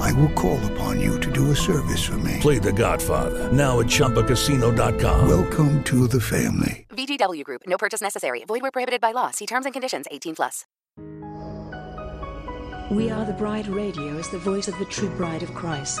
I will call upon you to do a service for me. Play The Godfather now at ChumbaCasino.com. Welcome to the family. VGW Group. No purchase necessary. Void where prohibited by law. See terms and conditions. 18 plus. We Are the Bride Radio is the voice of the true bride of Christ.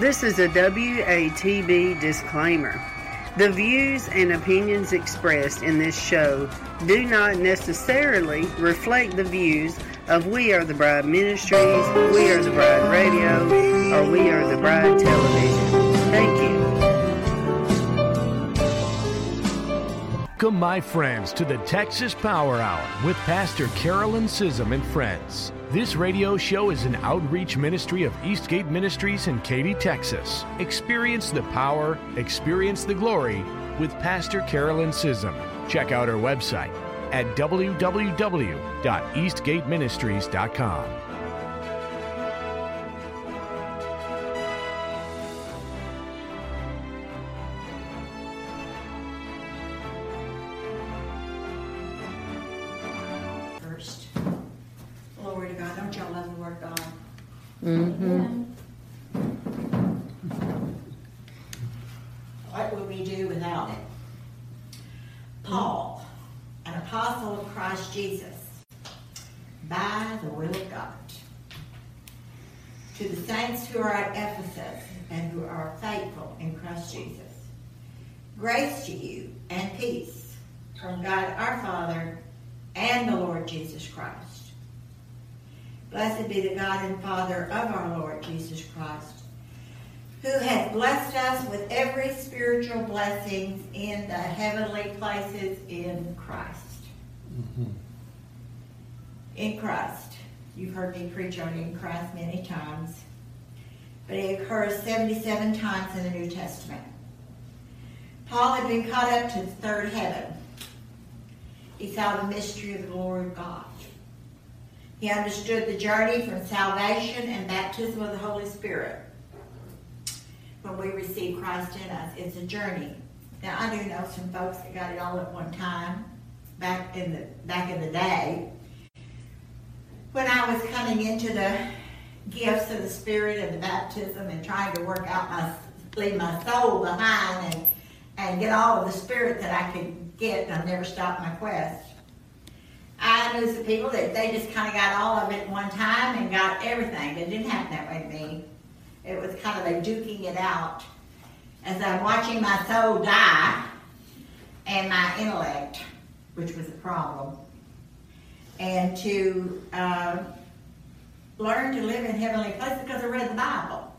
This is a WATB disclaimer. The views and opinions expressed in this show do not necessarily reflect the views of We Are the Bride Ministries, We Are the Bride Radio, or We Are the Bride Television. Welcome, my friends, to the Texas Power Hour with Pastor Carolyn Sissom and friends. This radio show is an outreach ministry of Eastgate Ministries in Katy, Texas. Experience the power, experience the glory with Pastor Carolyn Sissom. Check out our website at www.eastgateministries.com. Mm-hmm. What would we do without it? Paul, an apostle of Christ Jesus, by the will of God, to the saints who are at Ephesus and who are faithful in Christ Jesus, grace to you and peace from God our Father and the Lord Jesus Christ. Blessed be the God and Father of our Lord Jesus Christ, who hath blessed us with every spiritual blessing in the heavenly places in Christ. Mm-hmm. In Christ. You've heard me preach on in Christ many times, but it occurs 77 times in the New Testament. Paul had been caught up to the third heaven. He saw the mystery of the glory of God. He understood the journey from salvation and baptism of the Holy Spirit. When we receive Christ in us, it's a journey. Now I do know some folks that got it all at one time, back in the back in the day. When I was coming into the gifts of the Spirit and the baptism and trying to work out my leave my soul behind and and get all of the spirit that I could get, and I never stopped my quest. I knew some people that they just kind of got all of it one time and got everything. It didn't happen that way to me. It was kind of a duking it out. As I'm watching my soul die and my intellect, which was a problem, and to uh, learn to live in heavenly places because I read the Bible.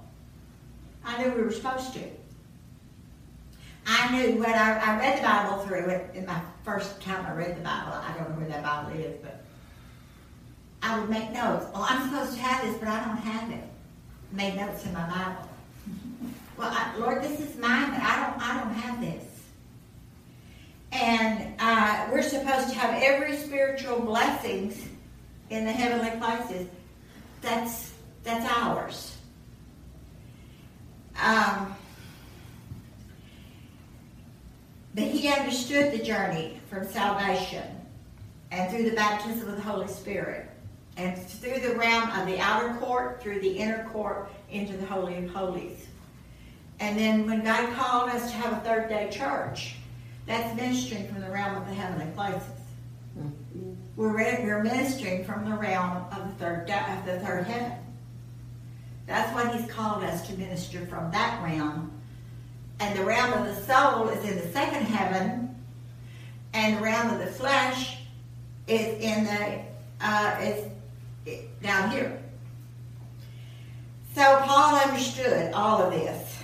I knew we were supposed to. I knew when I, I read the Bible through it, in my first time I read the Bible, I don't know where that Bible is, but I would make notes. Well, I'm supposed to have this, but I don't have it. Made notes in my Bible. well, I, Lord, this is mine, but I don't, I don't have this. And uh, we're supposed to have every spiritual blessings in the heavenly places. That's that's ours. Um, but he understood the journey from salvation and through the baptism of the Holy Spirit and through the realm of the outer court, through the inner court, into the Holy of Holies. And then when God called us to have a third day church, that's ministering from the realm of the heavenly places. Mm-hmm. We're, we're ministering from the realm of the third day of the third heaven. That's what He's called us to minister from that realm. And the realm of the soul is in the second heaven, and the realm of the flesh is in the uh, is down here. So Paul understood all of this.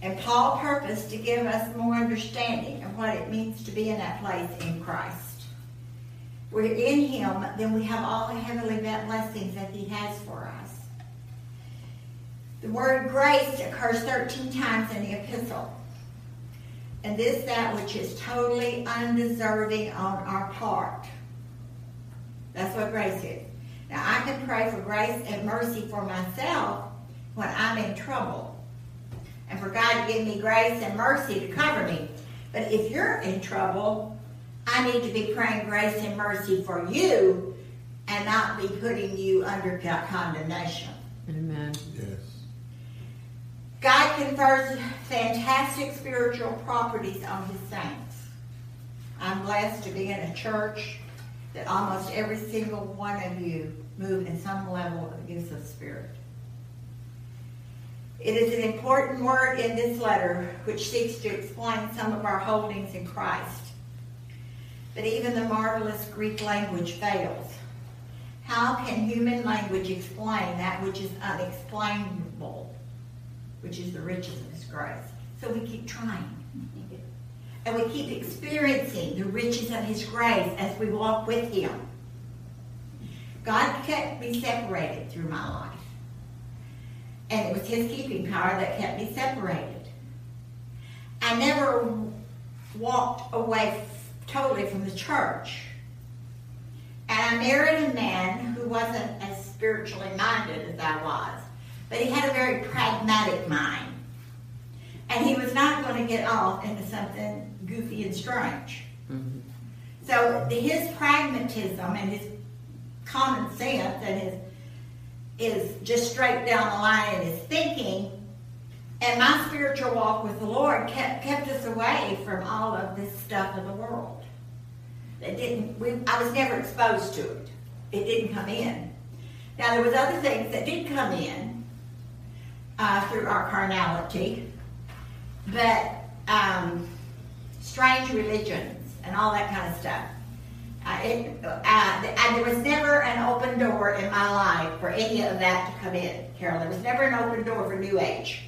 And Paul purposed to give us more understanding of what it means to be in that place in Christ. We're in Him, then we have all the heavenly blessings that He has for us. The word grace occurs 13 times in the epistle. And this that which is totally undeserving on our part. That's what grace is. Now I can pray for grace and mercy for myself when I'm in trouble and for God to give me grace and mercy to cover me. But if you're in trouble, I need to be praying grace and mercy for you and not be putting you under condemnation. Amen. Yes. God confers fantastic spiritual properties on his saints. I'm blessed to be in a church that almost every single one of you move in some level of gifts of spirit. It is an important word in this letter which seeks to explain some of our holdings in Christ. But even the marvelous Greek language fails. How can human language explain that which is unexplainable, which is the riches of His grace? So we keep trying. And we keep experiencing the riches of His grace as we walk with Him. God kept me separated through my life. And it was his keeping power that kept me separated. I never walked away totally from the church. And I married a man who wasn't as spiritually minded as I was, but he had a very pragmatic mind. And he was not going to get off into something goofy and strange. Mm-hmm. So his pragmatism and his common sense and his is just straight down the line in his thinking. And my spiritual walk with the Lord kept, kept us away from all of this stuff in the world. It didn't, we, I was never exposed to it. It didn't come in. Now, there was other things that did come in uh, through our carnality, but um, strange religions and all that kind of stuff. Uh, it, uh, there was never an open door in my life for any of that to come in, Carol. There was never an open door for New Age.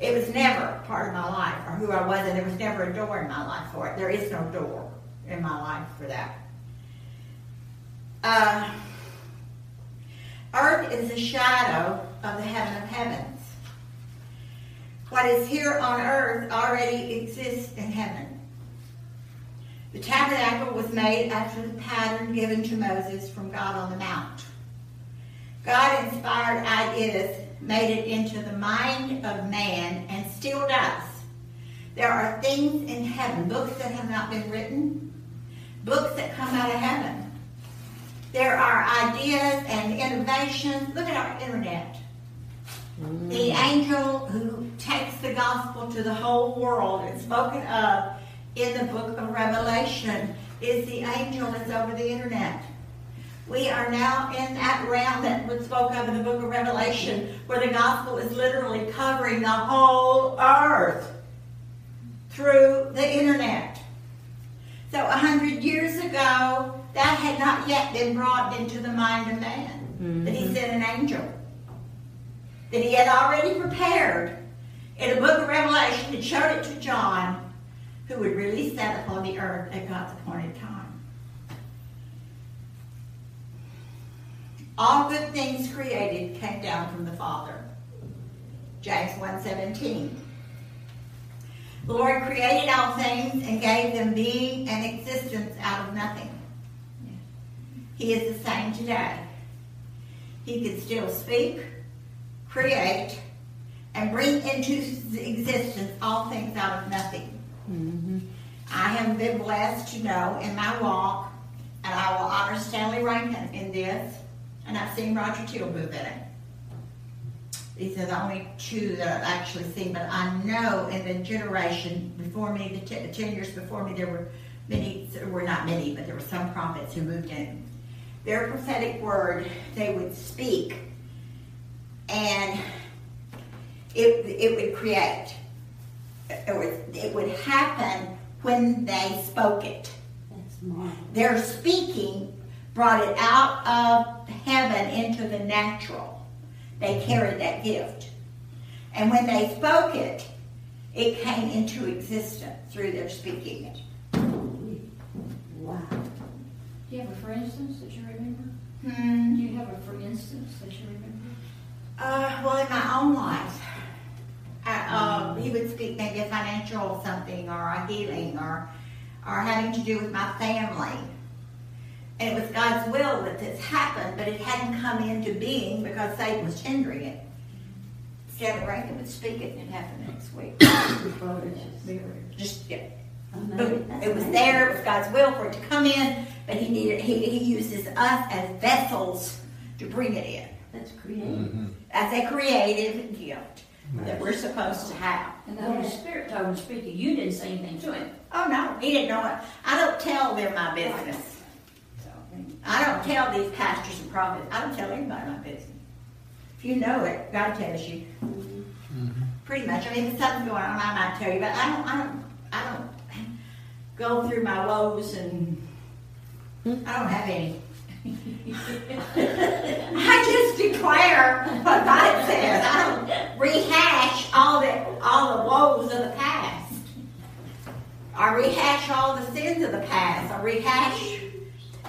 It was never part of my life or who I was, and there was never a door in my life for it. There is no door in my life for that. Uh, earth is a shadow of the heaven of heavens. What is here on earth already exists in heaven. The tabernacle was made after the pattern given to Moses from God on the Mount. God inspired ideas made it into the mind of man and still does. There are things in heaven, books that have not been written, books that come out of heaven. There are ideas and innovations. Look at our internet. Mm. The angel who takes the gospel to the whole world and spoken of in the book of Revelation is the angel that's over the internet. We are now in that realm that was spoke of in the book of Revelation, where the gospel is literally covering the whole earth through the internet. So a hundred years ago, that had not yet been brought into the mind of man. Mm-hmm. That he sent an angel. That he had already prepared in the book of Revelation and showed it to John who would release that upon the earth at God's appointed time. All good things created came down from the Father. James 1.17. The Lord created all things and gave them being and existence out of nothing. He is the same today. He can still speak, create, and bring into existence all things out of nothing. Mm-hmm. I have been blessed to know in my walk, and I will honor Stanley Rankin in this, and I've seen Roger Teal move in it. These are the only two that I've actually seen, but I know in the generation before me, the t- ten years before me, there were many, there were not many, but there were some prophets who moved in. Their prophetic word, they would speak, and it, it would create. It would, it would happen when they spoke it. Their speaking brought it out of heaven into the natural. They carried that gift. And when they spoke it, it came into existence through their speaking it. Wow. Do you have a for instance that you remember? Hmm. Do you have a for instance that you remember? Uh, well, in my own life, I, um, he would speak maybe a financial something or a healing or or having to do with my family. And it was God's will that this happened, but it hadn't come into being because Satan was hindering it. Stanley Rankin would speak it and it happened next week. Just, yeah. Boom. It was there, it was God's will for it to come in, but he needed, he, he uses us as vessels to bring it in. That's creative. As a creative gift that we're supposed to have. And the Holy Spirit told him to speak. You didn't say anything to him. Oh no, he didn't know it. I don't tell them my business. I don't tell these pastors and prophets. I don't tell anybody my business. If you know it, God tells you. Mm-hmm. Pretty much. I mean, if something's going on, I might tell you, but I don't. I don't. I don't go through my woes and I don't have any. I just declare what God says. I don't rehash all the all the woes of the past. I rehash all the sins of the past. I rehash,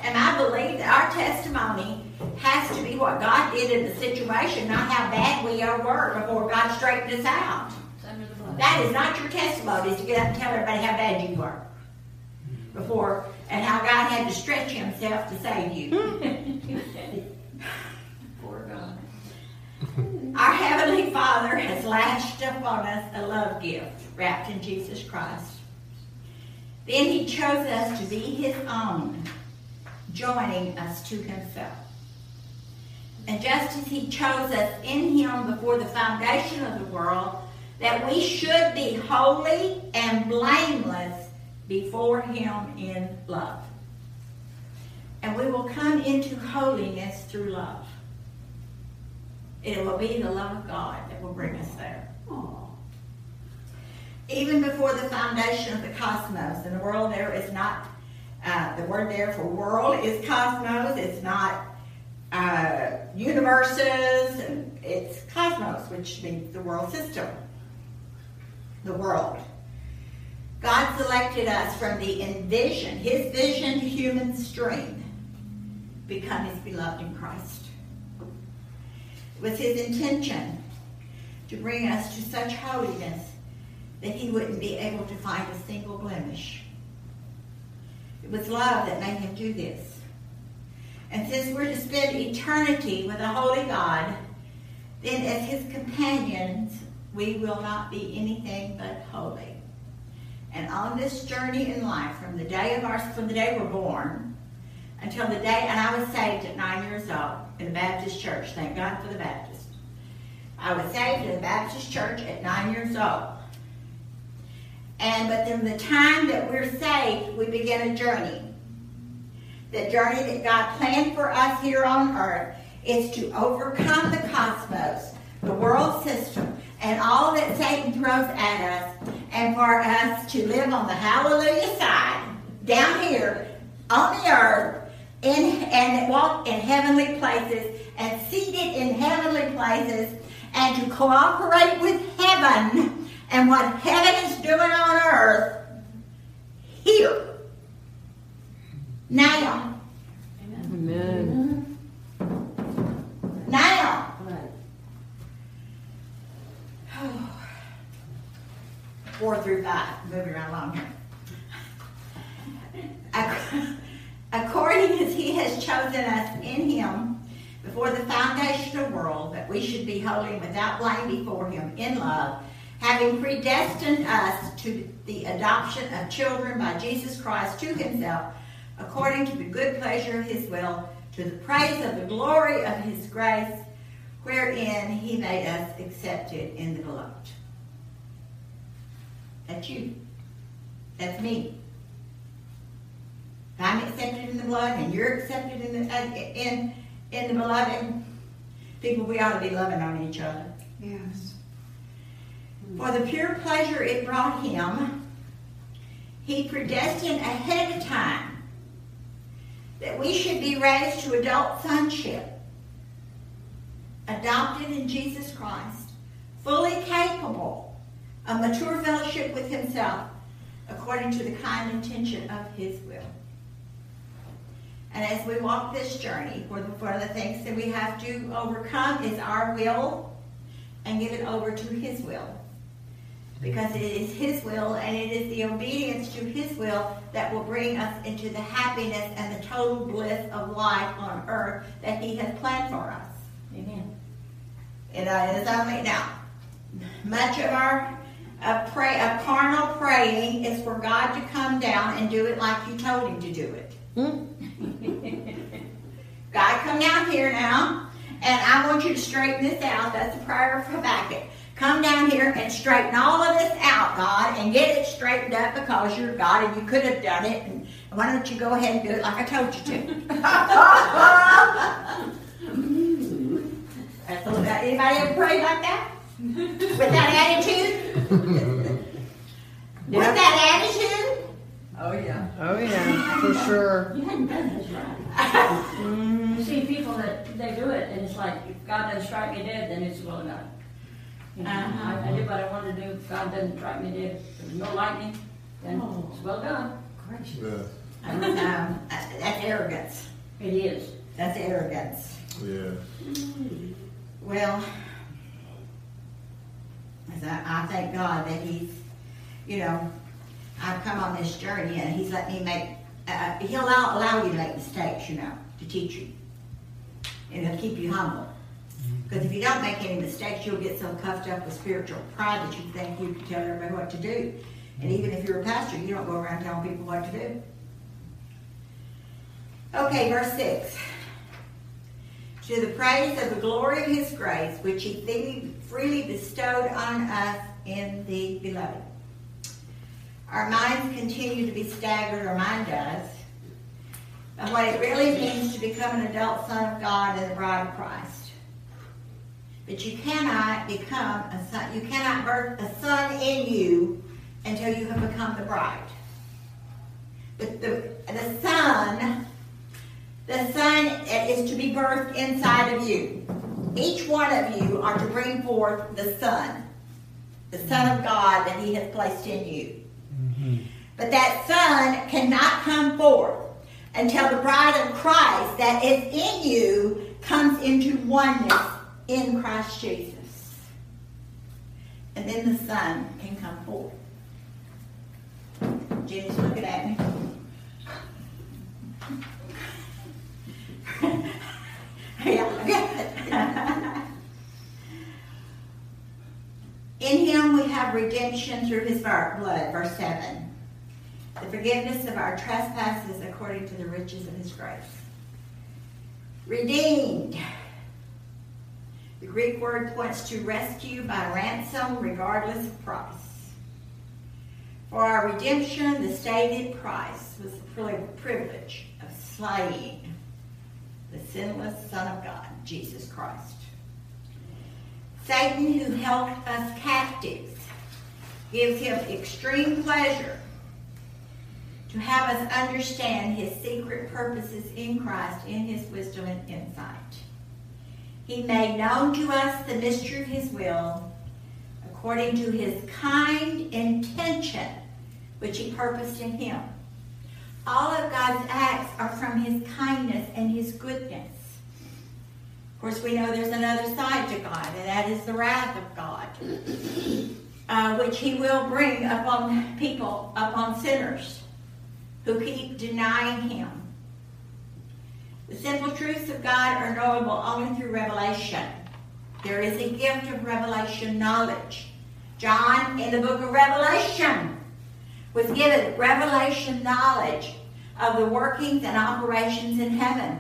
and I believe that our testimony has to be what God did in the situation, not how bad we were before God straightened us out. Under the blood. That is not your testimony, is to get up and tell everybody how bad you were before, and how God had to stretch Himself to save you. Hmm. Poor God. Our Heavenly Father has lashed upon us a love gift wrapped in Jesus Christ. Then He chose us to be His own, joining us to Himself. And just as He chose us in Him before the foundation of the world, that we should be holy and blameless before Him in love. And we will come into holiness through love. It will be the love of God that will bring us there. Even before the foundation of the cosmos, and the world there is not, uh, the word there for world is cosmos, it's not uh, universes, it's cosmos, which means the world system. The world. God selected us from the envision, his visioned human stream, become his beloved in Christ. It was his intention to bring us to such holiness that he wouldn't be able to find a single blemish. It was love that made him do this. And since we're to spend eternity with a holy God, then as his companions, we will not be anything but holy. And on this journey in life, from the day of our from the day we're born until the day, and I was saved at nine years old in the Baptist church. Thank God for the Baptist. I was saved in the Baptist church at nine years old. And but then the time that we're saved, we begin a journey. The journey that God planned for us here on earth is to overcome the cosmos, the world system, and all that Satan throws at us, and for us to live on the hallelujah side, down here on the earth, in, and walk in heavenly places, and seated in heavenly places, and to cooperate with heaven and what heaven is doing on earth here. Now. Mm-hmm. Now. Four through five. Moving right along here. According as he has chosen us in him before the foundation of the world, that we should be holy without blame before him in love, having predestined us to the adoption of children by Jesus Christ to himself, according to the good pleasure of his will, to the praise of the glory of his grace, wherein he made us accepted in the beloved. That's you. That's me. If I'm accepted in the blood and you're accepted in the uh, in in the beloved, people we ought to be loving on each other. Yes. For the pure pleasure it brought him, he predestined ahead of time that we should be raised to adult sonship, adopted in Jesus Christ, fully capable of mature fellowship with himself, according to the kind intention of his will. And as we walk this journey, one of the things that we have to overcome is our will and give it over to his will because it is His will and it is the obedience to His will that will bring us into the happiness and the total bliss of life on earth that He has planned for us. Amen. And uh, it's only now. Much of our uh, pray, of carnal praying is for God to come down and do it like you told Him to do it. God, come down here now, and I want you to straighten this out. That's the prayer of Habakkuk. Come down here and straighten all of this out, God, and get it straightened up because you're God and you could have done it. And why don't you go ahead and do it like I told you to? A anybody ever pray like that? With that attitude? With that attitude? Oh yeah. Oh yeah, for sure. You hadn't done this right. You see people that, they do it, and it's like, if God doesn't strike me dead, then it's well done. You know, Uh-huh. I, I did what I wanted to do, if God doesn't strike me dead, there's no lightning, then it's well done. Yeah, Um, that's arrogance. It is. That's arrogance. yeah. Well, I, I thank God that He's, you know, I've come on this journey and He's let me make, uh, He'll allow, allow you to make mistakes, you know, to teach you. And He'll keep you humble. Because if you don't make any mistakes, you'll get so cuffed up with spiritual pride that you think you can tell everybody what to do. And even if you're a pastor, you don't go around telling people what to do. Okay, verse 6 to the praise of the glory of his grace, which he freely- bestowed on us in the beloved. Our minds continue to be staggered, or mine does, of what it really means to become an adult son of God and the bride of Christ. But you cannot become a son, you cannot birth a son in you until you have become the bride. But the, the son the Son is to be birthed inside of you. Each one of you are to bring forth the Son, the Son of God that He has placed in you. Mm-hmm. But that Son cannot come forth until the bride of Christ that is in you comes into oneness in Christ Jesus. And then the Son can come forth. Jenny's looking at me. In him we have redemption through his blood, verse 7. The forgiveness of our trespasses according to the riches of his grace. Redeemed. The Greek word points to rescue by ransom regardless of price. For our redemption, the stated price was the privilege of slaying the sinless Son of God, Jesus Christ. Satan, who held us captives, gives him extreme pleasure to have us understand his secret purposes in Christ in his wisdom and insight. He made known to us the mystery of his will according to his kind intention, which he purposed in him. All of God's acts are from his kindness and his goodness. Of course, we know there's another side to God, and that is the wrath of God. uh, which he will bring upon people, upon sinners who keep denying him. The simple truths of God are knowable only through revelation. There is a gift of revelation knowledge. John, in the book of Revelation, was given revelation knowledge of the workings and operations in heaven.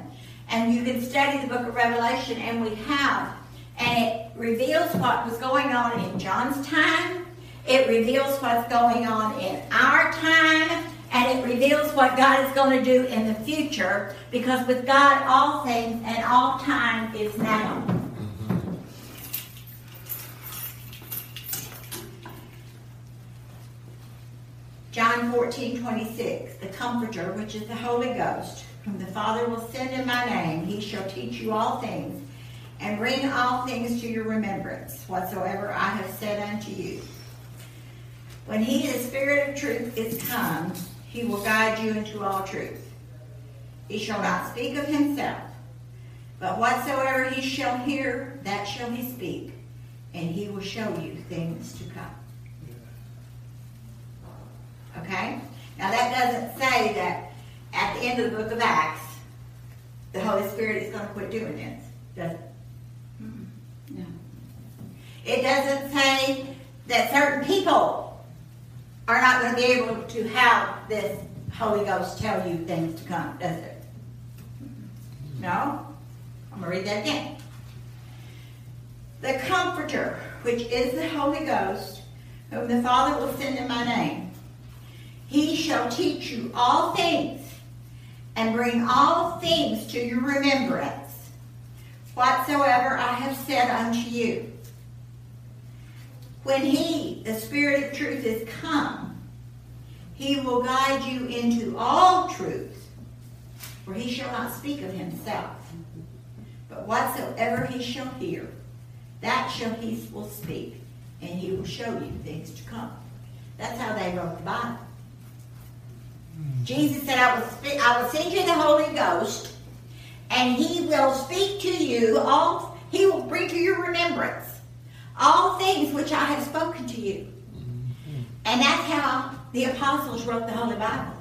And you can study the book of Revelation, and we have. And it reveals what was going on in John's time. It reveals what's going on in our time. And it reveals what God is going to do in the future. Because with God, all things and all time is now. John 14, 26, the Comforter, which is the Holy Ghost, whom the Father will send in my name, he shall teach you all things, and bring all things to your remembrance, whatsoever I have said unto you. When he, the Spirit of truth, is come, he will guide you into all truth. He shall not speak of himself, but whatsoever he shall hear, that shall he speak, and he will show you things to come. Okay? Now that doesn't say that at the end of the book of Acts, the Holy Spirit is going to quit doing this, does it? No. It doesn't say that certain people are not going to be able to have this Holy Ghost tell you things to come, does it? No? I'm going to read that again. The Comforter, which is the Holy Ghost, whom the Father will send in my name, he shall teach you all things and bring all things to your remembrance, whatsoever I have said unto you. When he, the Spirit of truth, is come, he will guide you into all truth, for he shall not speak of himself. But whatsoever he shall hear, that shall he will speak, and he will show you things to come. That's how they wrote the Bible. Jesus said, I will, speak, I will send you the Holy Ghost, and he will speak to you all, he will bring to your remembrance all things which I have spoken to you. And that's how the apostles wrote the Holy Bible.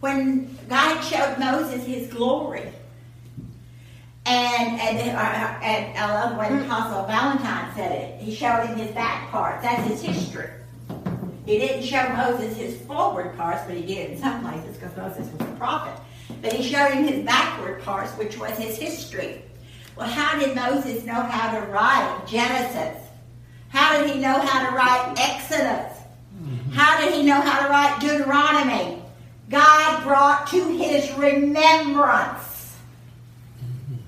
When God showed Moses his glory, and, and, uh, and I love when Apostle Valentine said it, he showed him his back part. That's his history. He didn't show Moses his forward parts, but he did in some places because Moses was a prophet. But he showed him his backward parts, which was his history. Well, how did Moses know how to write Genesis? How did he know how to write Exodus? How did he know how to write Deuteronomy? God brought to his remembrance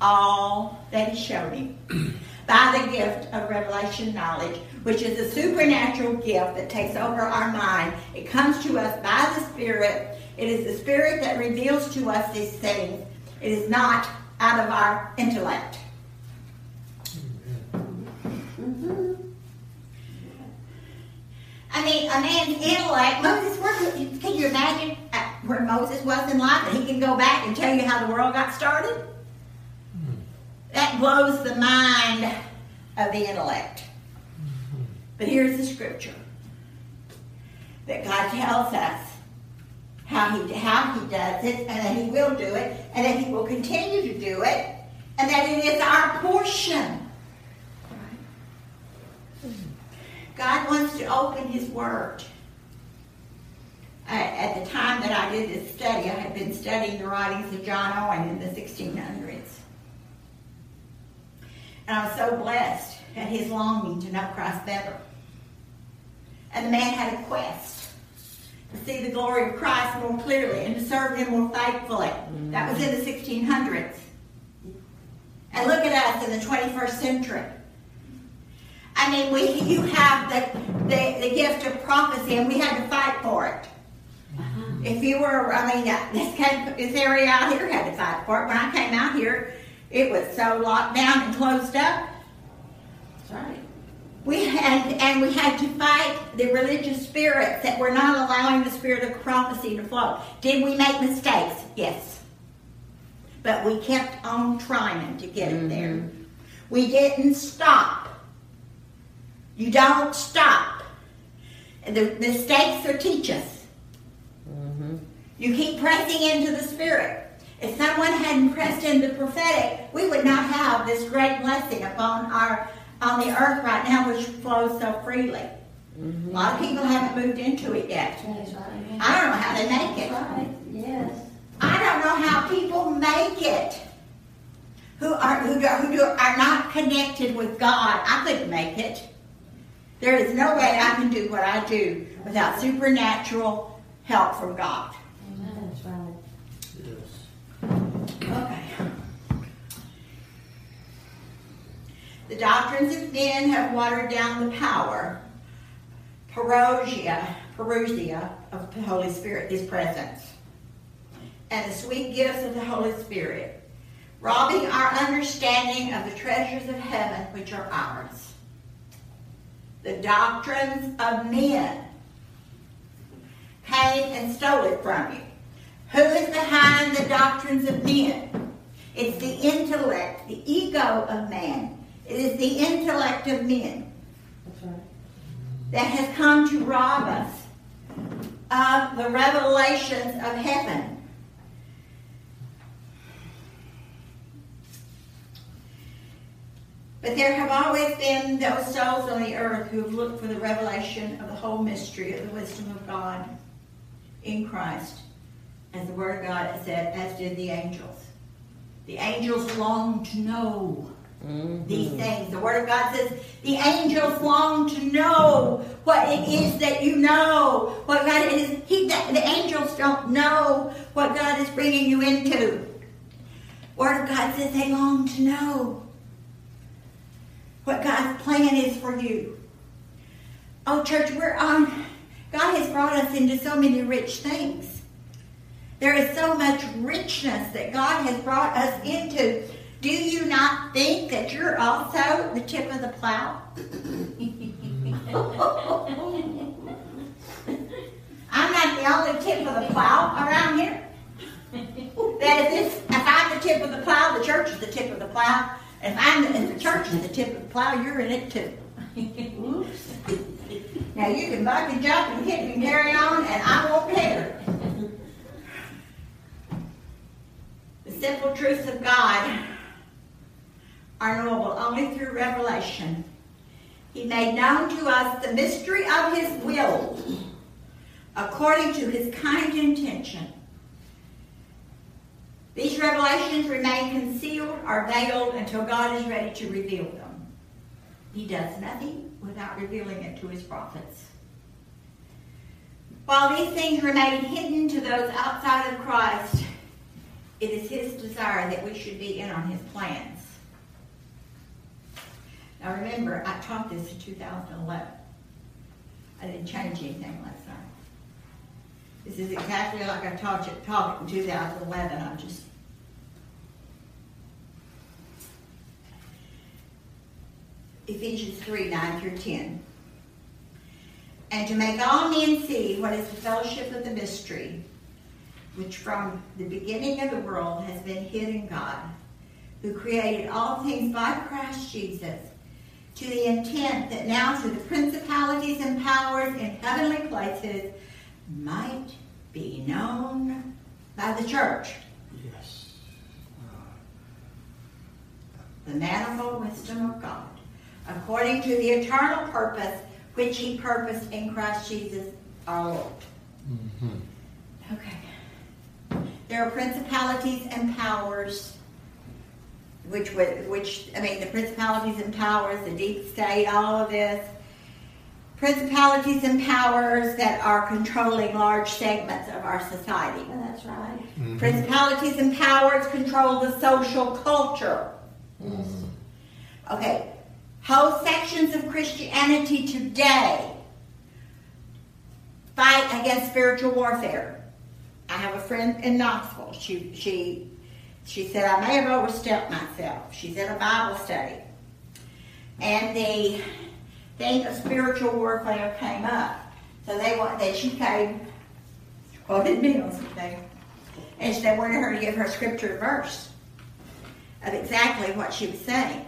all that he showed him by the gift of revelation knowledge which is a supernatural gift that takes over our mind. It comes to us by the Spirit. It is the Spirit that reveals to us these things. It is not out of our intellect. Mm-hmm. I mean, a man's intellect, Moses, can you imagine where Moses was in life and he can go back and tell you how the world got started? That blows the mind of the intellect. But here's the scripture that God tells us how he, how he does it, and that he will do it, and that he will continue to do it, and that it is our portion. God wants to open his word. Uh, at the time that I did this study, I had been studying the writings of John Owen in the 1600s. And I was so blessed at his longing to know Christ better. And the man had a quest to see the glory of Christ more clearly and to serve him more faithfully. Mm-hmm. That was in the 1600s. And look at us in the 21st century. I mean, we you have the, the, the gift of prophecy, and we had to fight for it. If you were, I mean, this, came, this area out here had to fight for it. When I came out here, it was so locked down and closed up. That's right. We had, and we had to fight the religious spirits that were not allowing the spirit of prophecy to flow. Did we make mistakes? Yes. But we kept on trying to get it there. Mm-hmm. We didn't stop. You don't stop. And the mistakes are teach us. You keep pressing into the Spirit. If someone hadn't pressed into the prophetic, we would not have this great blessing upon our on the earth right now, which flows so freely. Mm-hmm. A lot of people haven't moved into it yet. Right. I don't know how they make it. Right, yes. I don't know how people make it who are who, do, who do, are not connected with God. I couldn't make it. There is no way I can do what I do without supernatural help from God. The doctrines of men have watered down the power, parousia, parousia of the Holy Spirit, His presence, and the sweet gifts of the Holy Spirit, robbing our understanding of the treasures of heaven which are ours. The doctrines of men came and stole it from you. Who is behind the doctrines of men? It's the intellect, the ego of man. It is the intellect of men that has come to rob us of the revelations of heaven. But there have always been those souls on the earth who have looked for the revelation of the whole mystery of the wisdom of God in Christ. As the Word of God has said, as did the angels. The angels long to know these things. The Word of God says the angels long to know what it is that you know. What God is. He, the, the angels don't know what God is bringing you into. Word of God says they long to know what God's plan is for you. Oh, church, we're on. God has brought us into so many rich things. There is so much richness that God has brought us into. Do you not think that you're also the tip of the plow? I'm not the only tip of the plow around here. That if, this, if I'm the tip of the plow, the church is the tip of the plow. If I'm the, if the church is the tip of the plow, you're in it too. now you can buck and jump and kick and carry on, and I won't care. The simple truths of God are knowable only through revelation. He made known to us the mystery of His will according to His kind intention. These revelations remain concealed or veiled until God is ready to reveal them. He does nothing without revealing it to His prophets. While these things remain hidden to those outside of Christ, it is His desire that we should be in on His plans. Now remember, I taught this in 2011. I didn't change anything last time. This is exactly like I taught it, taught it in 2011. I'm just Ephesians 3 9 through 10. And to make all men see what is the fellowship of the mystery, which from the beginning of the world has been hid in God, who created all things by Christ Jesus, to the intent that now through the principalities and powers in heavenly places might be known by the church. Yes. the manifold wisdom of God, according to the eternal purpose which He purposed in Christ Jesus our Lord. Mm-hmm. Okay. There are principalities and powers, which would, which I mean, the principalities and powers, the deep state, all of this. Principalities and powers that are controlling large segments of our society. Oh, that's right. Mm-hmm. Principalities and powers control the social culture. Mm-hmm. Okay, whole sections of Christianity today fight against spiritual warfare. I have a friend in Knoxville. She she she said I may have overstepped myself. She's in a Bible study, and the thing of spiritual warfare came up. So they want that she came quoted me on something, and they wanted her to give her scripture verse of exactly what she was saying.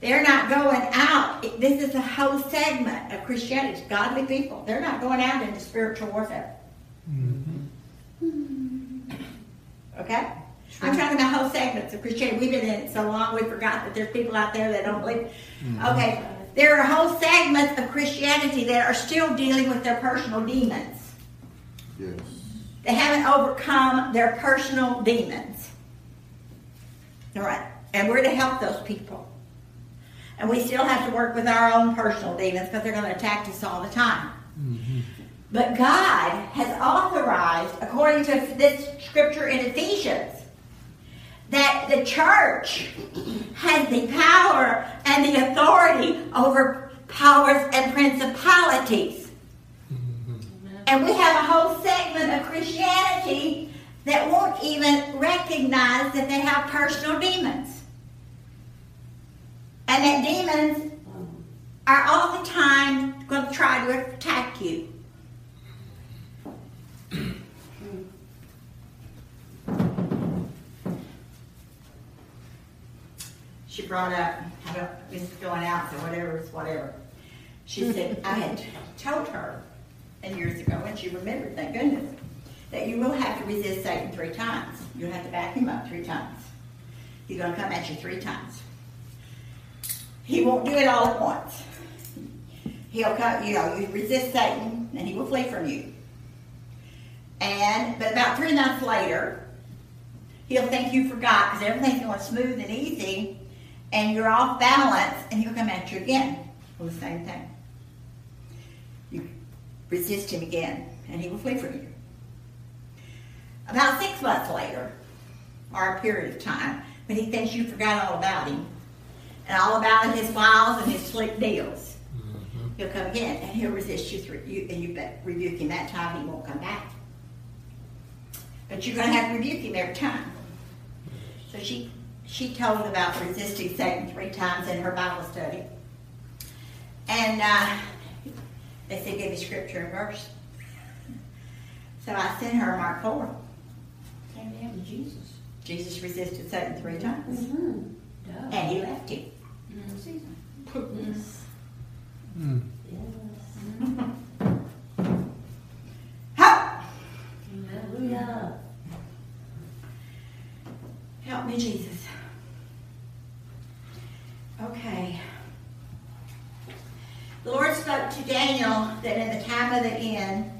They're not going out. This is a whole segment of Christianity, godly people. They're not going out into spiritual warfare. Mm-hmm. Okay? I'm talking about whole segments of Christianity. We've been in it so long we forgot that there's people out there that don't believe. Mm-hmm. Okay, there are whole segments of Christianity that are still dealing with their personal demons. Yes. They haven't overcome their personal demons. All right, and we're to help those people. And we still have to work with our own personal demons because they're going to attack us all the time. Mm-hmm. But God has authorized, according to this scripture in Ephesians, that the church has the power and the authority over powers and principalities. Mm-hmm. And we have a whole segment of Christianity that won't even recognize that they have personal demons. And that demons mm. are all the time going to try to attack you. Brought up, this is going out, so whatever, whatever. She said, I had told her, years ago, and she remembered, thank goodness, that you will have to resist Satan three times. You'll have to back him up three times. He's going to come at you three times. He won't do it all at once. He'll come, you know, you resist Satan, and he will flee from you. And but about three months later, he'll think you forgot because everything's going smooth and easy, and you're off balance, and he'll come at you again for the same thing. You resist him again, and he will flee from you. About six months later, or a period of time, when he thinks you forgot all about him, and all about his wiles and his slick deals, mm-hmm. he'll come again, and he'll resist you, through, you and you rebuke him that time, he won't come back. But you're going to have to rebuke him every time. So she she told about resisting Satan three times in her Bible study. And uh, they said, give me scripture and verse. So I sent her Mark 4. Same name as Jesus. Jesus resisted Satan three times. Mm-hmm. Duh. And he left him. Mm, Caesar. Yes. Yes. Help! Hallelujah. Help me, Jesus. Okay. The Lord spoke to Daniel that in the time of the end,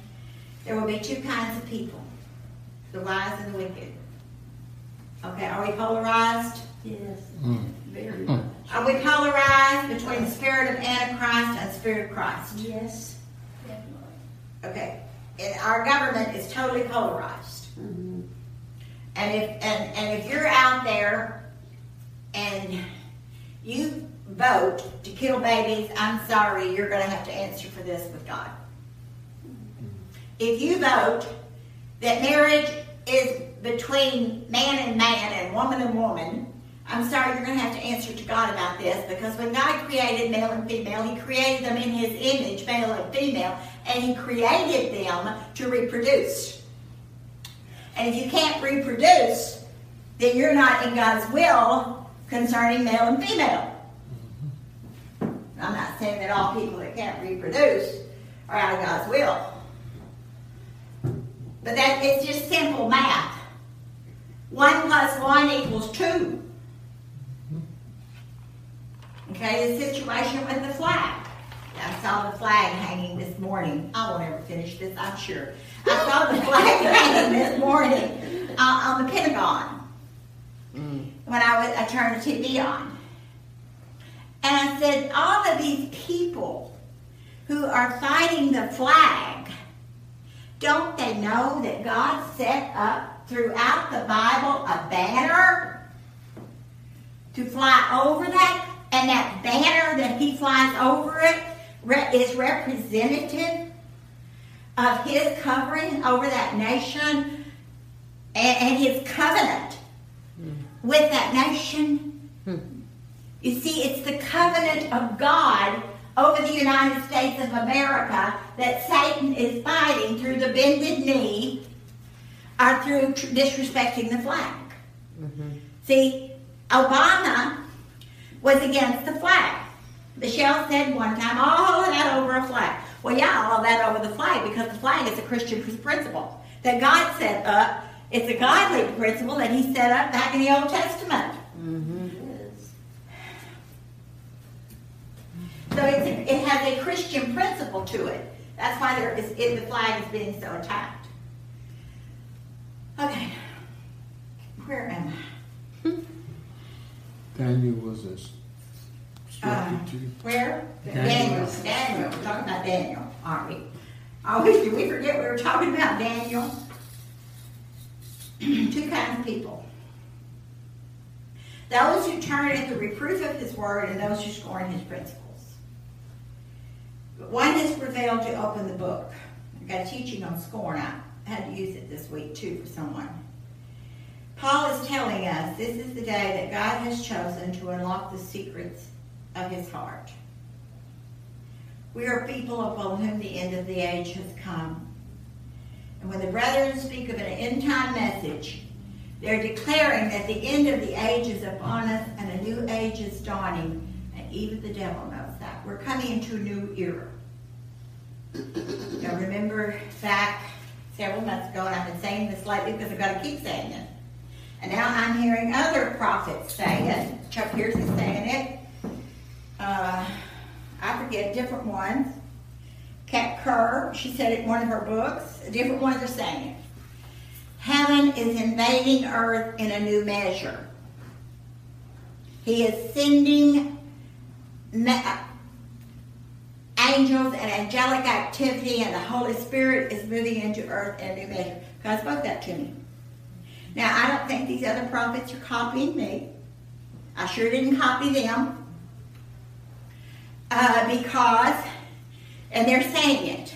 there will be two kinds of people the wise and the wicked. Okay, are we polarized? Yes. Very much. Are we polarized between the spirit of Antichrist and the spirit of Christ? Yes. Definitely. Okay. And our government is totally polarized. Mm-hmm. And if and, and if you're out there and you vote to kill babies, I'm sorry, you're going to have to answer for this with God. If you vote that marriage is between man and man and woman and woman, I'm sorry, you're going to have to answer to God about this because when God created male and female, He created them in His image, male and female, and He created them to reproduce. And if you can't reproduce, then you're not in God's will concerning male and female. That all people that can't reproduce are out of God's will. But that it's just simple math. One plus one equals two. Okay, the situation with the flag. I saw the flag hanging this morning. I won't ever finish this, I'm sure. I saw the flag hanging this morning uh, on the Pentagon when I, was, I turned the TV on. And I said, all of these people who are fighting the flag, don't they know that God set up throughout the Bible a banner to fly over that? And that banner that he flies over it is representative of his covering over that nation and, and his covenant hmm. with that nation. Hmm. You see, it's the covenant of God over the United States of America that Satan is fighting through the bended knee or through tr- disrespecting the flag. Mm-hmm. See, Obama was against the flag. Michelle said one time, oh, all of that over a flag. Well, yeah, all of that over the flag because the flag is a Christian principle that God set up. It's a godly principle that He set up back in the Old Testament. So it's, it has a Christian principle to it. That's why there is, it, the flag is being so attacked. Okay, where am I? Daniel was this. Uh, where? Daniel. Daniel. Daniel. We're talking about Daniel, aren't we? Always do we forget we were talking about Daniel? Two kinds of people. Those who turn in the reproof of his word and those who scorn his principles. One has prevailed to open the book. I got a teaching on scorn. I had to use it this week too for someone. Paul is telling us this is the day that God has chosen to unlock the secrets of his heart. We are people upon whom the end of the age has come. And when the brethren speak of an end time message, they're declaring that the end of the age is upon us and a new age is dawning. And even the devil. We're coming into a new era. Now remember back several months ago, and I've been saying this lately because I've got to keep saying it. And now I'm hearing other prophets say it. Chuck Pierce is saying it. Uh, I forget different ones. Kat Kerr, she said it in one of her books. Different ones are saying it. Heaven is invading earth in a new measure. He is sending angels and angelic activity, and the Holy Spirit is moving into earth in new measure. God spoke that to me. Now, I don't think these other prophets are copying me. I sure didn't copy them. Uh, because, and they're saying it.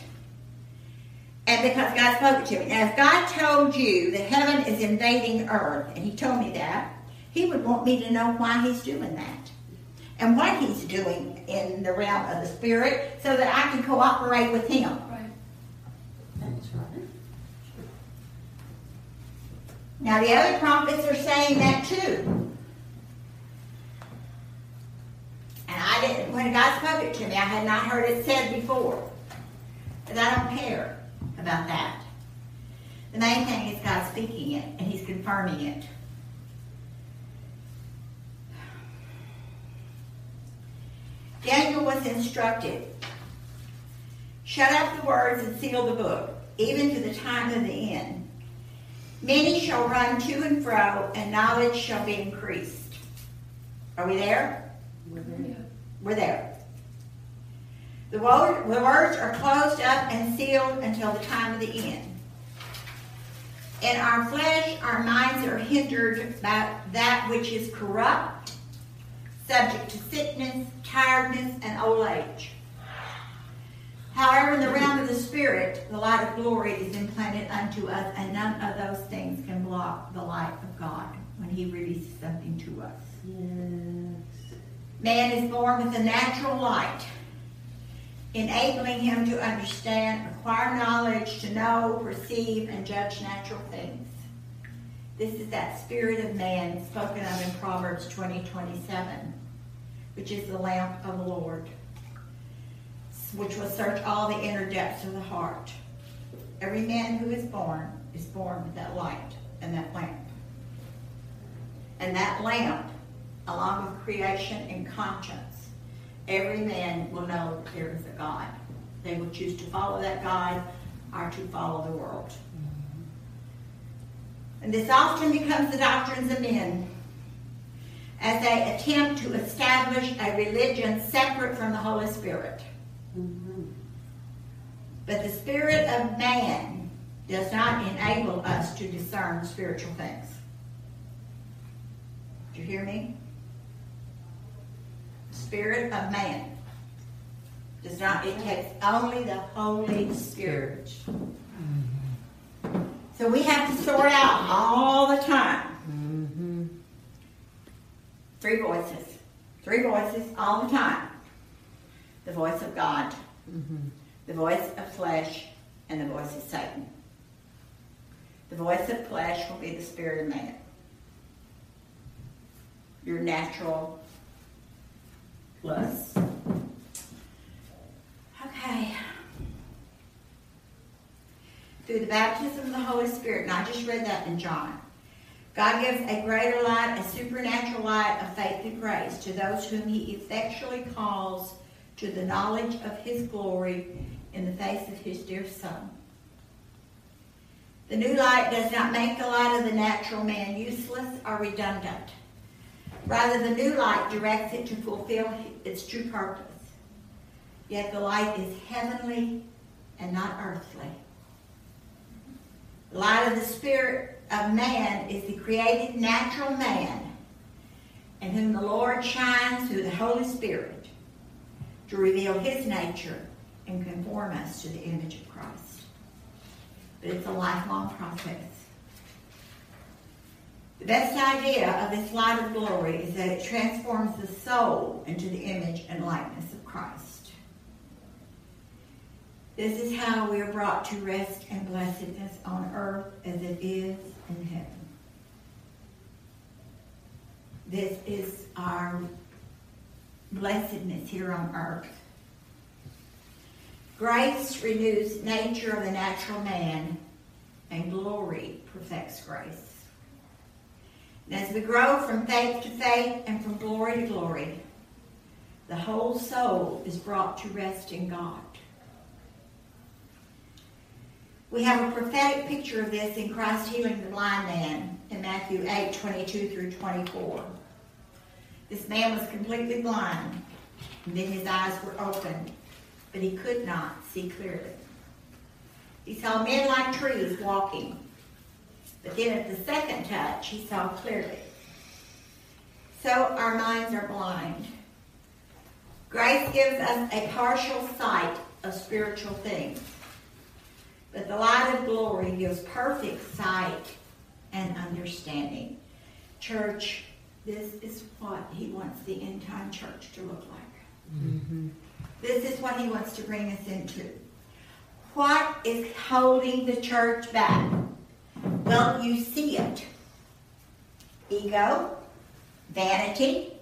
And because God spoke it to me. Now, if God told you that heaven is invading earth, and He told me that, He would want me to know why He's doing that. And what He's doing in the realm of the Spirit so that I can cooperate with Him. Now, the other prophets are saying that too. And I didn't, when God spoke it to me, I had not heard it said before. But I don't care about that. The main thing is God speaking it and He's confirming it. Daniel was instructed shut up the words and seal the book, even to the time of the end. Many shall run to and fro, and knowledge shall be increased. Are we there? We're there. The, word, the words are closed up and sealed until the time of the end. In our flesh, our minds are hindered by that which is corrupt, subject to sickness, tiredness, and old age. However, in the realm of the Spirit, the light of glory is implanted unto us, and none of those things can block the light of God when He releases something to us. Man is born with a natural light, enabling him to understand, acquire knowledge, to know, perceive, and judge natural things. This is that spirit of man spoken of in Proverbs 20 27, which is the lamp of the Lord, which will search all the inner depths of the heart. Every man who is born is born with that light and that lamp. And that lamp along with creation and conscience, every man will know that there is a God. They will choose to follow that God or to follow the world. And this often becomes the doctrines of men as they attempt to establish a religion separate from the Holy Spirit. But the spirit of man does not enable us to discern spiritual things. Did you hear me? spirit of man does not it takes only the holy spirit so we have to sort out all the time three voices three voices all the time the voice of god mm-hmm. the voice of flesh and the voice of satan the voice of flesh will be the spirit of man your natural plus. Okay. Through the baptism of the Holy Spirit, and I just read that in John. God gives a greater light, a supernatural light of faith and grace to those whom he effectually calls to the knowledge of his glory in the face of his dear Son. The new light does not make the light of the natural man useless or redundant. Rather, the new light directs it to fulfill its true purpose. Yet the light is heavenly and not earthly. The light of the Spirit of man is the created natural man in whom the Lord shines through the Holy Spirit to reveal his nature and conform us to the image of Christ. But it's a lifelong process. The best idea of this light of glory is that it transforms the soul into the image and likeness of Christ. This is how we are brought to rest and blessedness on earth as it is in heaven. This is our blessedness here on earth. Grace renews nature of the natural man, and glory perfects grace. And as we grow from faith to faith and from glory to glory, the whole soul is brought to rest in God. We have a prophetic picture of this in Christ healing the blind man in Matthew 8 22 through 24. This man was completely blind, and then his eyes were opened, but he could not see clearly. He saw men like trees walking, but then at the second touch, he saw clearly. So our minds are blind. Grace gives us a partial sight of spiritual things, but the light of glory gives perfect sight and understanding. Church, this is what he wants the end time church to look like. Mm-hmm. This is what he wants to bring us into. What is holding the church back? Well, you see it. Ego, vanity,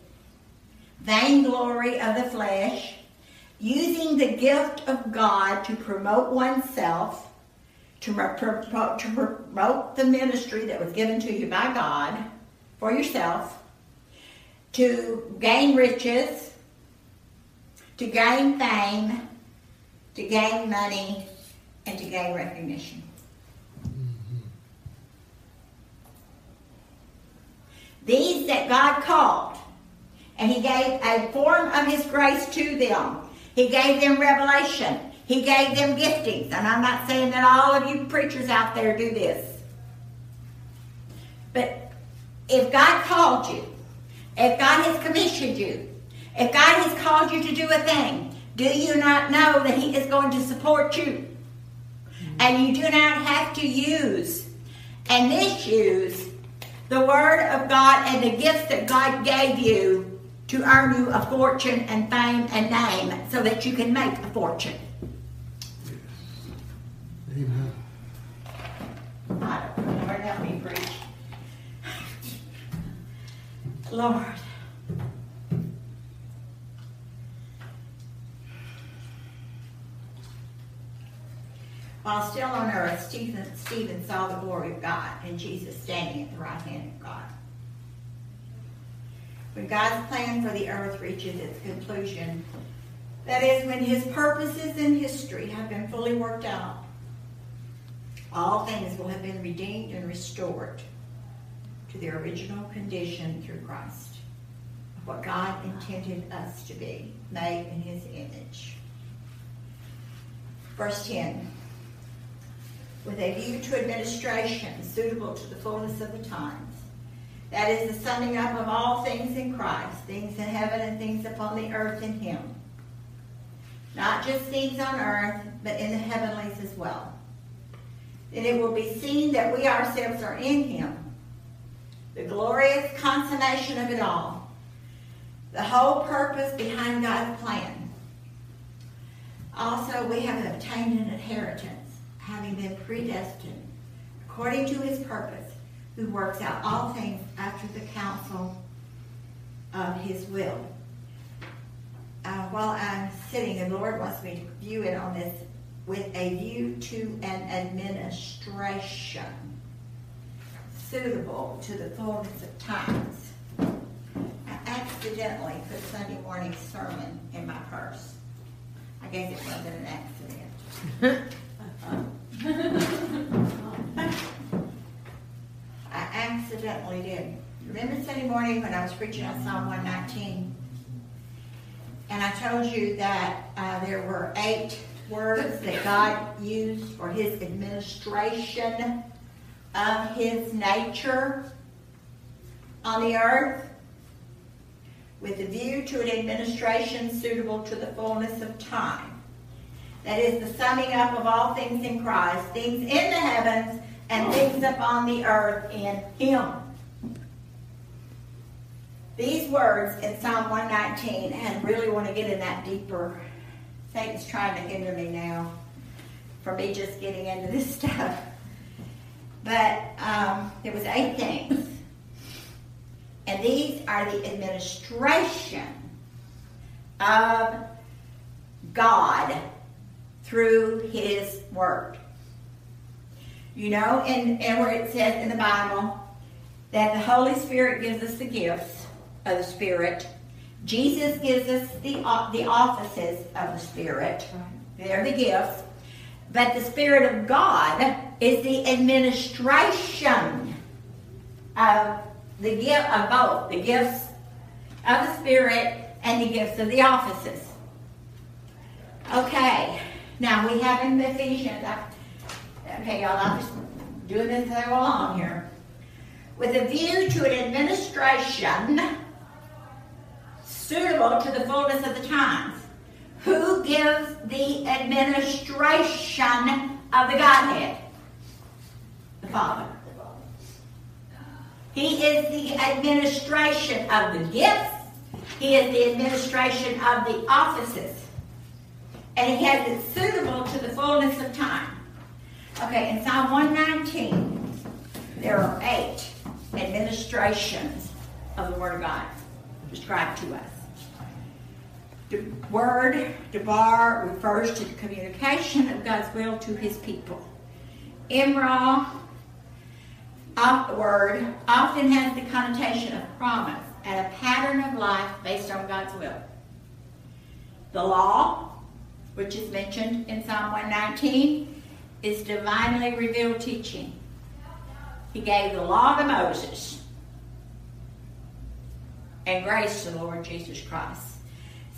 vainglory of the flesh, using the gift of God to promote oneself, to, to promote the ministry that was given to you by God for yourself, to gain riches, to gain fame, to gain money, and to gain recognition. These that God called, and He gave a form of His grace to them. He gave them revelation. He gave them giftings. And I'm not saying that all of you preachers out there do this. But if God called you, if God has commissioned you, if God has called you to do a thing, do you not know that He is going to support you? And you do not have to use and misuse the Word of God and the gifts that God gave you to earn you a fortune and fame and name so that you can make a fortune. Amen. I don't know. Lord, help me preach. Lord. While still on earth, Stephen, Stephen saw the glory of God and Jesus standing at the right hand of God. When God's plan for the earth reaches its conclusion, that is, when his purposes in history have been fully worked out, all things will have been redeemed and restored to their original condition through Christ, what God intended us to be, made in his image. Verse 10 With a view to administration suitable to the fullness of the times, that is the summing up of all things in Christ, things in heaven and things upon the earth in him. Not just things on earth, but in the heavenlies as well. Then it will be seen that we ourselves are in him the glorious consummation of it all, the whole purpose behind God's plan. Also, we have obtained an inheritance, having been predestined according to his purpose, who works out all things after the counsel of his will. uh, while I'm sitting, the Lord wants me to view it on this with a view to an administration suitable to the fullness of times. I accidentally put Sunday morning sermon in my purse. I guess it wasn't an accident. I accidentally did. Remember Sunday morning when I was preaching on Psalm 119? And I told you that uh, there were eight words that God used for his administration of his nature on the earth with a view to an administration suitable to the fullness of time. That is the summing up of all things in Christ, things in the heavens and oh. things upon the earth in him. These words in Psalm 119, and really want to get in that deeper. Satan's trying to hinder me now from me just getting into this stuff. But um, there was eight things. And these are the administration of God through His Word. You know, and, and where it says in the Bible that the Holy Spirit gives us the gifts of the Spirit. Jesus gives us the, the offices of the Spirit. They're the gifts. But the Spirit of God is the administration of the gift of both the gifts of the Spirit and the gifts of the offices. Okay, now we have in Ephesians. Okay, y'all, I'm just doing this as I go along here. With a view to an administration suitable to the fullness of the times. Who gives the administration of the Godhead? The Father. He is the administration of the gifts. He is the administration of the offices. And he has it suitable to the fullness of time. Okay, in Psalm 119, there are eight administrations of the Word of God described to us. The word, debar, refers to the communication of God's will to his people. Imra, word, often has the connotation of promise and a pattern of life based on God's will. The law, which is mentioned in Psalm 119, is divinely revealed teaching. He gave the law to Moses and grace to the Lord Jesus Christ.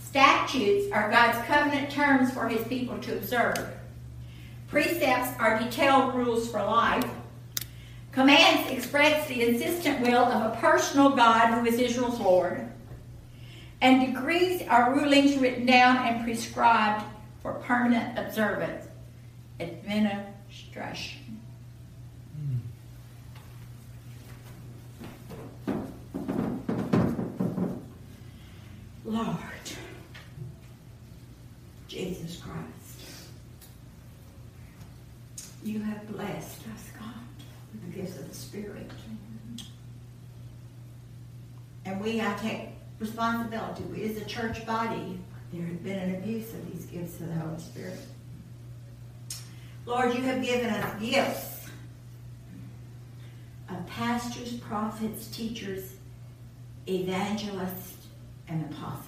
Statutes are God's covenant terms for his people to observe. Precepts are detailed rules for life. Commands express the insistent will of a personal God who is Israel's Lord. And decrees are rulings written down and prescribed for permanent observance. Administration. Lord. Jesus Christ. You have blessed us, gifts of the Spirit. And we, I take responsibility. We, as a church body, there has been an abuse of these gifts of the Holy Spirit. Lord, you have given us gifts of pastors, prophets, teachers, evangelists, and apostles.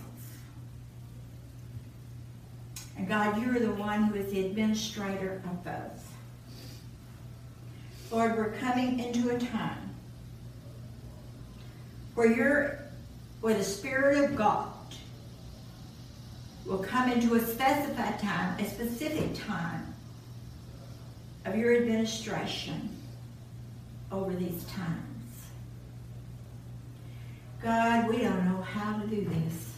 And God, you're the one who is the administrator of both. Lord, we're coming into a time where you're, where the Spirit of God will come into a specified time, a specific time of your administration over these times. God, we don't know how to do this.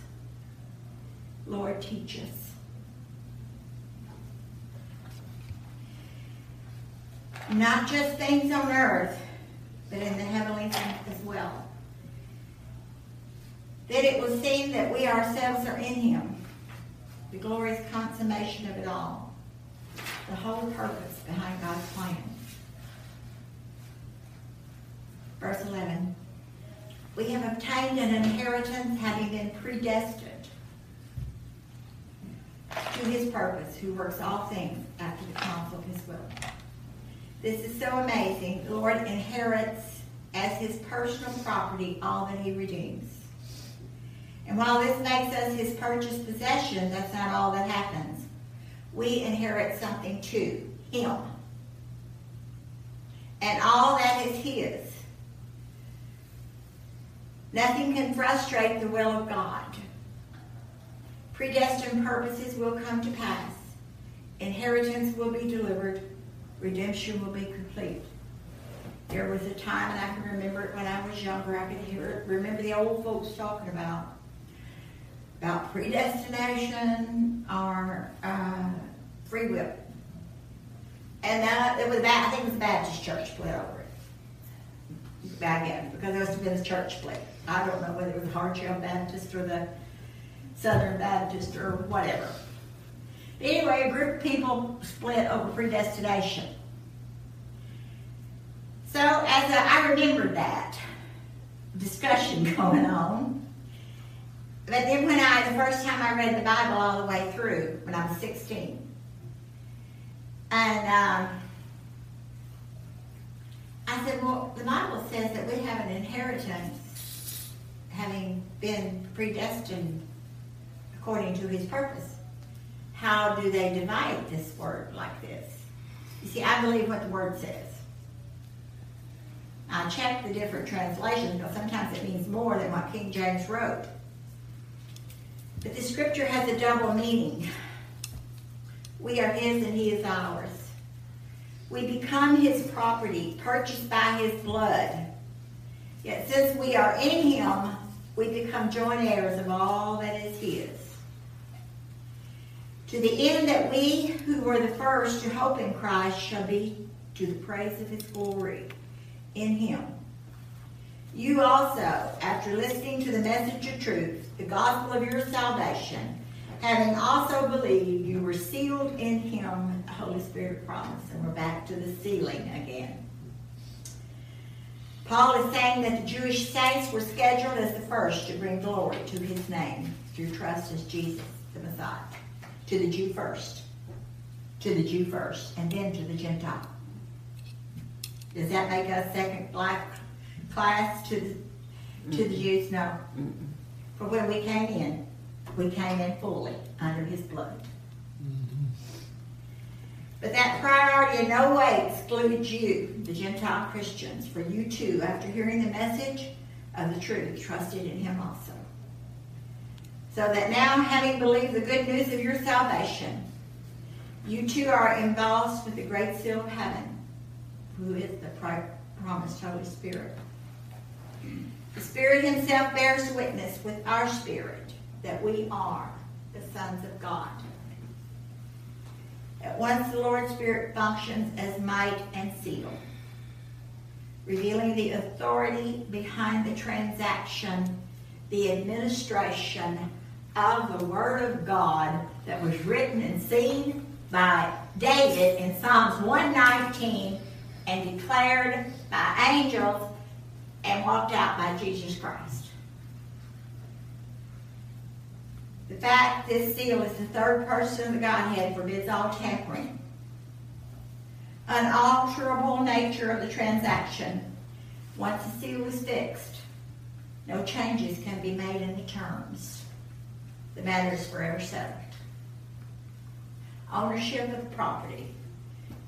Lord, teach us. Not just things on earth, but in the heavenly things as well. That it will seem that we ourselves are in Him, the glorious consummation of it all, the whole purpose behind God's plan. Verse 11 We have obtained an inheritance having been predestined to his purpose, who works all things after the counsel of his will. This is so amazing. The Lord inherits as his personal property all that he redeems. And while this makes us his purchased possession, that's not all that happens. We inherit something too, him. And all that is his. Nothing can frustrate the will of God. Predestined purposes will come to pass. Inheritance will be delivered. Redemption will be complete. There was a time, and I can remember it when I was younger, I could hear it, remember the old folks talking about about predestination or uh, free will. And uh, it was I think it was the Baptist church split over it. Back in, because there must have been a church split. I don't know whether it was the Hardshell Baptist or the Southern Baptist or whatever. But anyway, a group of people split over predestination. So as a, I remembered that discussion going on. But then when I, the first time I read the Bible all the way through, when I was 16, and um, I said, well, the Bible says that we have an inheritance having been predestined according to his purpose. How do they divide this word like this? You see, I believe what the word says. I checked the different translations because sometimes it means more than what King James wrote. But the scripture has a double meaning. We are his and he is ours. We become his property, purchased by his blood. Yet since we are in him, we become joint heirs of all that is his. To the end that we who were the first to hope in Christ shall be to the praise of his glory in him. You also, after listening to the message of truth, the gospel of your salvation, having also believed, you were sealed in him the Holy Spirit promise. And we're back to the sealing again. Paul is saying that the Jewish saints were scheduled as the first to bring glory to his name through trust as Jesus, the Messiah. To the Jew first. To the Jew first, and then to the Gentile. Does that make us second black class to the, to the Jews? No. For when we came in, we came in fully under his blood. Mm-hmm. But that priority in no way excludes you, the Gentile Christians, for you too, after hearing the message of the truth, trusted in him also. So that now, having believed the good news of your salvation, you too are embossed with the great seal of heaven, who is the promised Holy Spirit. The Spirit Himself bears witness with our spirit that we are the sons of God. At once the Lord's Spirit functions as might and seal, revealing the authority behind the transaction, the administration of the Word of God that was written and seen by David in Psalms 119 and declared by angels and walked out by Jesus Christ. The fact this seal is the third person of the Godhead forbids all tampering. Unalterable nature of the transaction. Once the seal is fixed, no changes can be made in the terms. The matter is forever settled. Ownership of property.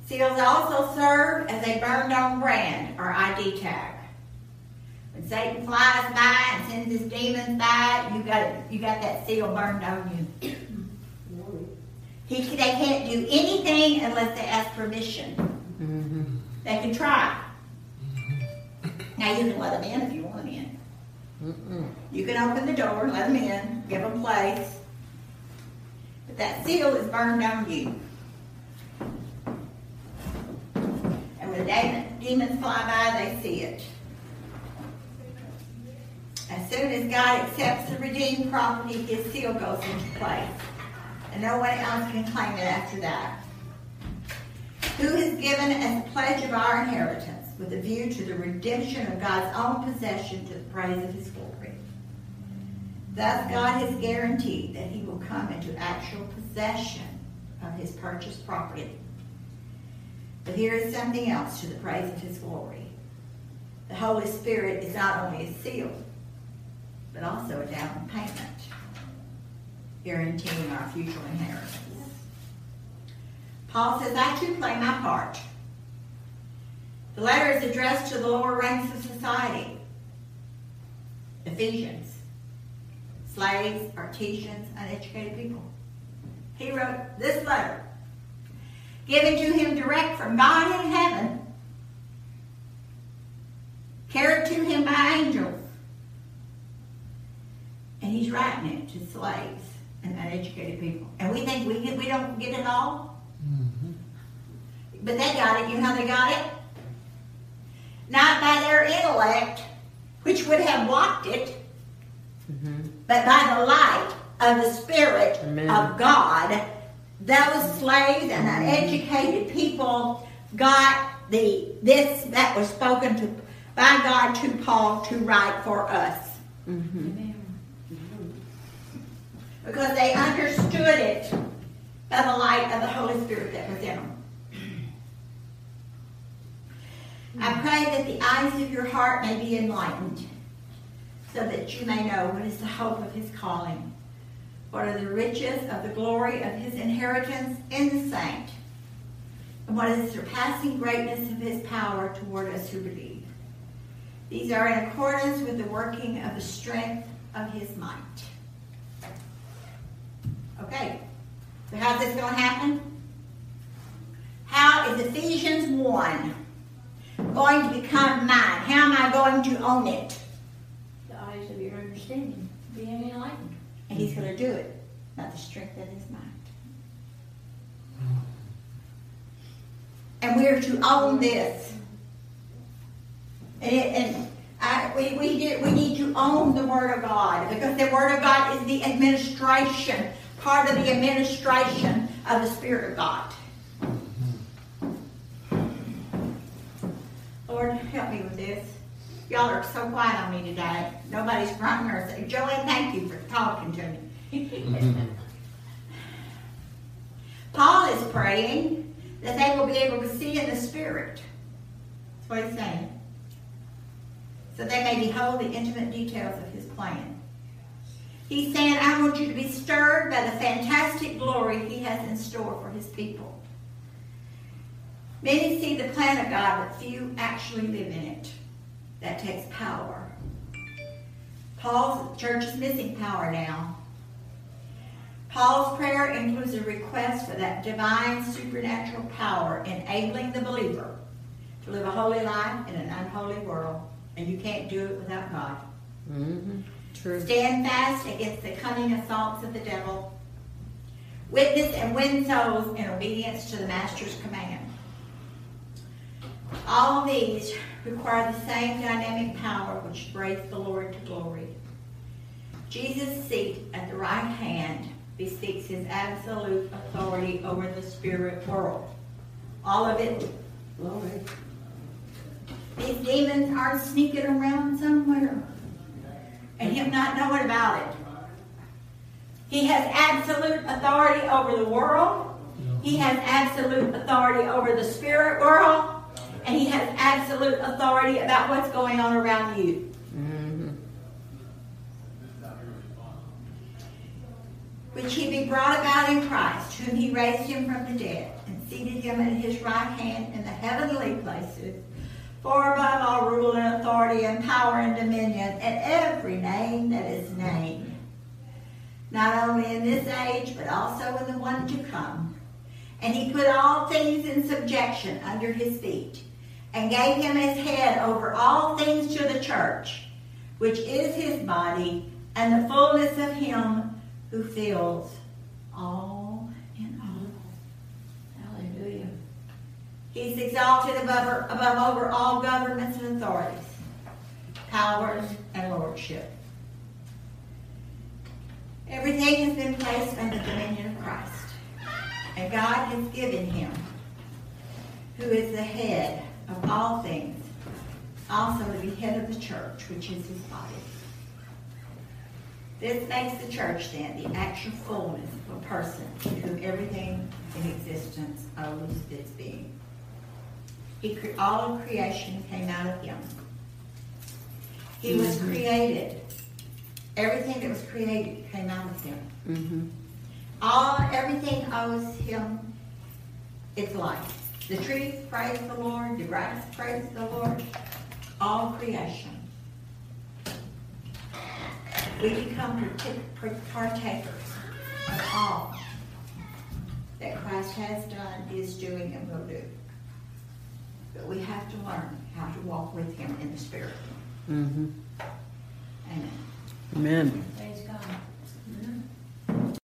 Seals also serve as a burned on brand or ID tag. When Satan flies by and sends his demons by, you got you got that seal burned on you. He, they can't do anything unless they ask permission. Mm-hmm. They can try. Now you can let them in if you want them in. Mm-mm. You can open the door, let them in, give them place. But that seal is burned on you. And when demons fly by, they see it. As soon as God accepts the redeemed property, his seal goes into place. And no one else can claim it after that. Who is given as a pledge of our inheritance with a view to the redemption of God's own possession to the praise of his glory. Thus, God has guaranteed that he will come into actual possession of his purchased property. But here is something else to the praise of his glory. The Holy Spirit is not only a seal, but also a down payment, guaranteeing our future inheritance. Paul says, I too play my part. The letter is addressed to the lower ranks of society. Ephesians, slaves, artisans, uneducated people. He wrote this letter, given to him direct from God in heaven, carried to him by angels. And he's writing it to slaves and uneducated people. And we think we, get, we don't get it all. Mm-hmm. But they got it. You know how they got it? Not by their intellect, which would have blocked it, mm-hmm. but by the light of the Spirit Amen. of God. Those slaves and uneducated people got the this that was spoken to by God to Paul to write for us. Mm-hmm. Because they understood it by the light of the Holy Spirit that was in them. I pray that the eyes of your heart may be enlightened, so that you may know what is the hope of his calling, what are the riches of the glory of his inheritance in the saint, and what is the surpassing greatness of his power toward us who believe. These are in accordance with the working of the strength of his might. Okay, so how's this going to happen? How is Ephesians 1 going to become mine? How am I going to own it? The eyes of your understanding. And he's going to do it by the strength of his mind. And we're to own this. And, it, and I, we, we, did, we need to own the Word of God because the Word of God is the administration, part of the administration of the Spirit of God. Lord, help me with this. Y'all are so quiet on me today. Nobody's grunting or saying, Joanne, thank you for talking to me. Paul is praying that they will be able to see in the Spirit. That's what he's saying. So they may behold the intimate details of his plan. He's saying, I want you to be stirred by the fantastic glory he has in store for his people. Many see the plan of God, but few actually live in it. That takes power. Paul's church is missing power now. Paul's prayer includes a request for that divine supernatural power enabling the believer to live a holy life in an unholy world. And you can't do it without God. Mm-hmm. True. Stand fast against the cunning assaults of the devil. Witness and win souls in obedience to the Master's command. All these require the same dynamic power which brings the Lord to glory. Jesus' seat at the right hand bespeaks his absolute authority over the spirit world. All of it. Glory. These demons are sneaking around somewhere and him not knowing about it. He has absolute authority over the world. He has absolute authority over the spirit world and he has absolute authority about what's going on around you. Mm-hmm. Which he be brought about in Christ, whom he raised him from the dead, and seated him at his right hand in the heavenly places, far above all rule and authority and power and dominion, and every name that is named, not only in this age, but also in the one to come. And he put all things in subjection under his feet and gave him his head over all things to the church, which is his body, and the fullness of him who fills all in all. Hallelujah. He's exalted above, above over all governments and authorities, powers, and lordship. Everything has been placed under the dominion of Christ. And God has given him, who is the head of all things, also to be head of the church, which is his body. This makes the church then the actual fullness of a person to whom everything in existence owes its being. He, cre- all of creation came out of him. He was created. Everything that was created came out of him. Mm-hmm. All everything owes him its life. The trees praise the Lord, the grass praise the Lord, all creation. We become partakers of all that Christ has done, is doing, and will do. But we have to learn how to walk with Him in the Spirit. Mm-hmm. Amen. Amen. Praise God.